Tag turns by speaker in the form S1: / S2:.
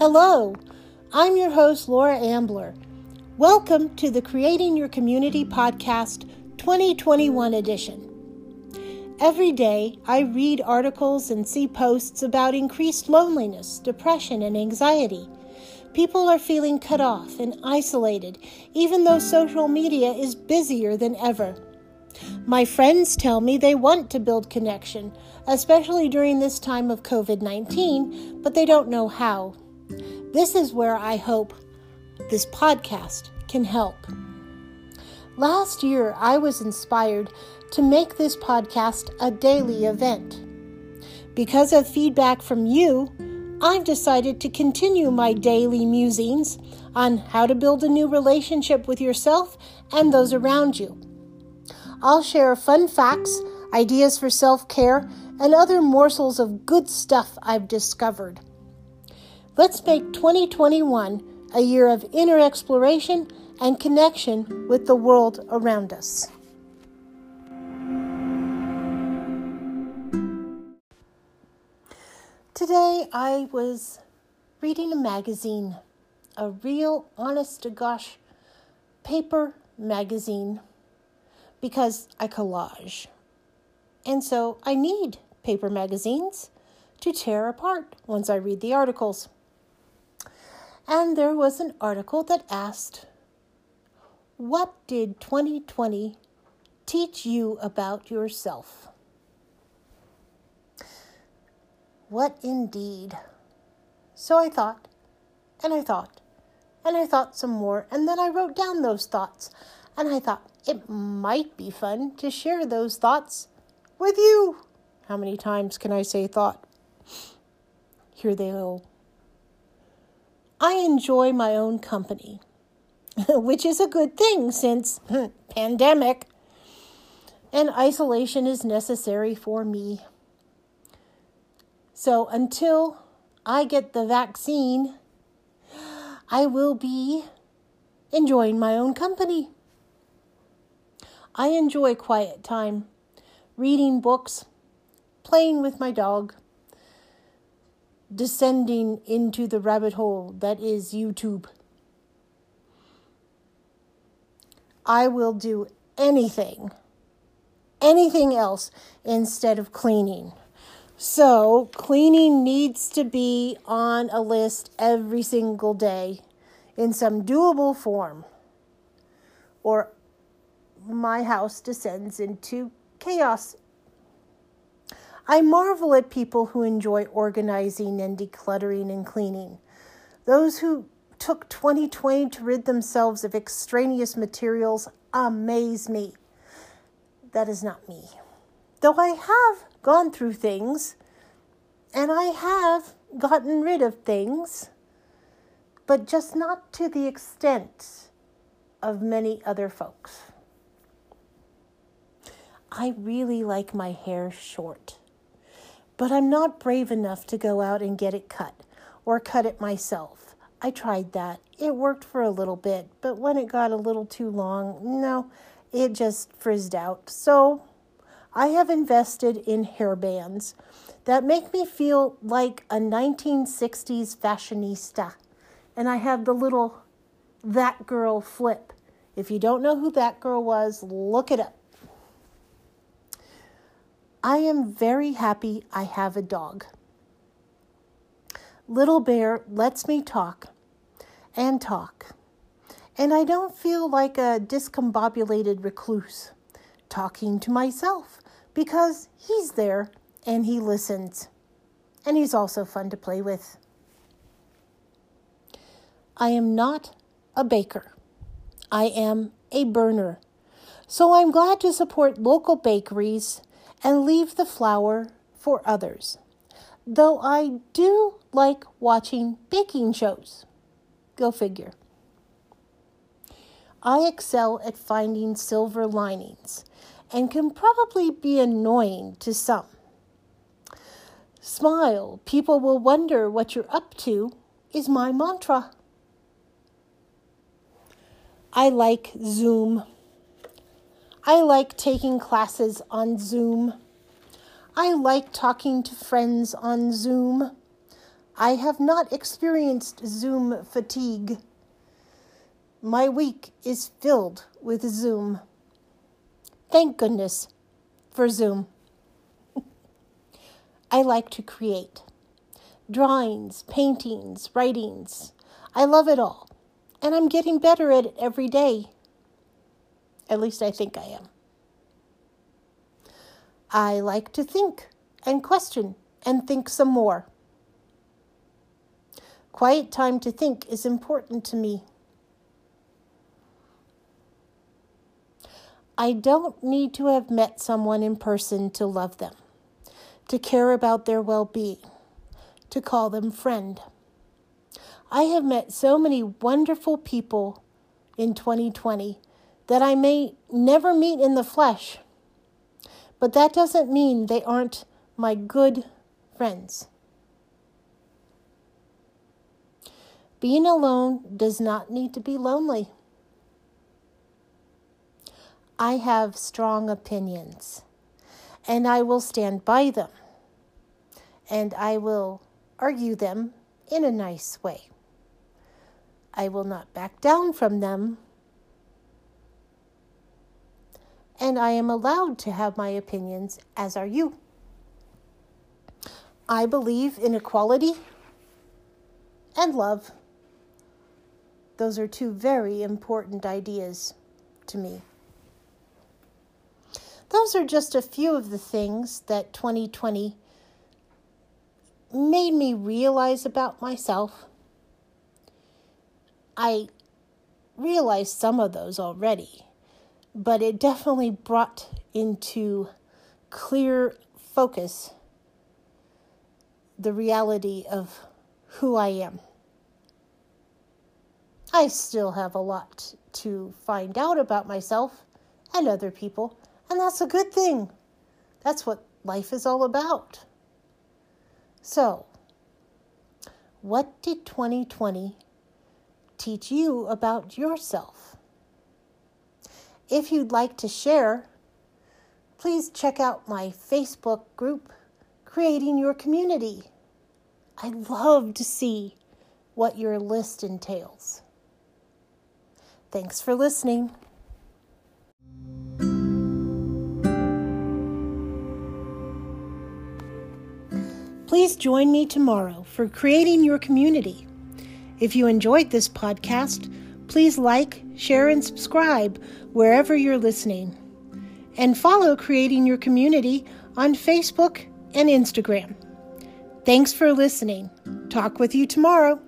S1: Hello, I'm your host, Laura Ambler. Welcome to the Creating Your Community Podcast 2021 edition. Every day, I read articles and see posts about increased loneliness, depression, and anxiety. People are feeling cut off and isolated, even though social media is busier than ever. My friends tell me they want to build connection, especially during this time of COVID 19, but they don't know how. This is where I hope this podcast can help. Last year, I was inspired to make this podcast a daily event. Because of feedback from you, I've decided to continue my daily musings on how to build a new relationship with yourself and those around you. I'll share fun facts, ideas for self care, and other morsels of good stuff I've discovered. Let's make 2021 a year of inner exploration and connection with the world around us. Today I was reading a magazine, a real honest to gosh paper magazine because I collage. And so I need paper magazines to tear apart once I read the articles. And there was an article that asked, What did 2020 teach you about yourself? What indeed? So I thought, and I thought, and I thought some more, and then I wrote down those thoughts. And I thought, it might be fun to share those thoughts with you. How many times can I say thought? Here they go. I enjoy my own company, which is a good thing since pandemic and isolation is necessary for me. So until I get the vaccine, I will be enjoying my own company. I enjoy quiet time, reading books, playing with my dog, descending into the rabbit hole that is YouTube. I will do anything, anything else instead of cleaning. So, cleaning needs to be on a list every single day in some doable form, or my house descends into chaos. I marvel at people who enjoy organizing and decluttering and cleaning. Those who took 2020 to rid themselves of extraneous materials amaze me. That is not me. Though I have gone through things and I have gotten rid of things, but just not to the extent of many other folks. I really like my hair short, but I'm not brave enough to go out and get it cut or cut it myself. I tried that. It worked for a little bit, but when it got a little too long, no, it just frizzed out. So I have invested in hair bands that make me feel like a 1960s fashionista. And I have the little That Girl flip. If you don't know who that girl was, look it up. I am very happy I have a dog. Little Bear lets me talk and talk, and I don't feel like a discombobulated recluse talking to myself because he's there and he listens, and he's also fun to play with. I am not a baker, I am a burner. So I'm glad to support local bakeries and leave the flour for others. Though I do like watching baking shows. Go figure. I excel at finding silver linings and can probably be annoying to some. Smile, people will wonder what you're up to, is my mantra. I like Zoom. I like taking classes on Zoom. I like talking to friends on Zoom. I have not experienced Zoom fatigue. My week is filled with Zoom. Thank goodness for Zoom. I like to create drawings, paintings, writings. I love it all. And I'm getting better at it every day. At least I think I am. I like to think and question and think some more. Quiet time to think is important to me. I don't need to have met someone in person to love them, to care about their well being, to call them friend. I have met so many wonderful people in 2020 that I may never meet in the flesh, but that doesn't mean they aren't my good friends. Being alone does not need to be lonely. I have strong opinions, and I will stand by them, and I will argue them in a nice way. I will not back down from them, and I am allowed to have my opinions, as are you. I believe in equality and love. Those are two very important ideas to me. Those are just a few of the things that 2020 made me realize about myself. I realized some of those already, but it definitely brought into clear focus the reality of who I am. I still have a lot to find out about myself and other people, and that's a good thing. That's what life is all about. So, what did 2020 teach you about yourself? If you'd like to share, please check out my Facebook group, Creating Your Community. I'd love to see what your list entails. Thanks for listening. Please join me tomorrow for creating your community. If you enjoyed this podcast, please like, share, and subscribe wherever you're listening. And follow Creating Your Community on Facebook and Instagram. Thanks for listening. Talk with you tomorrow.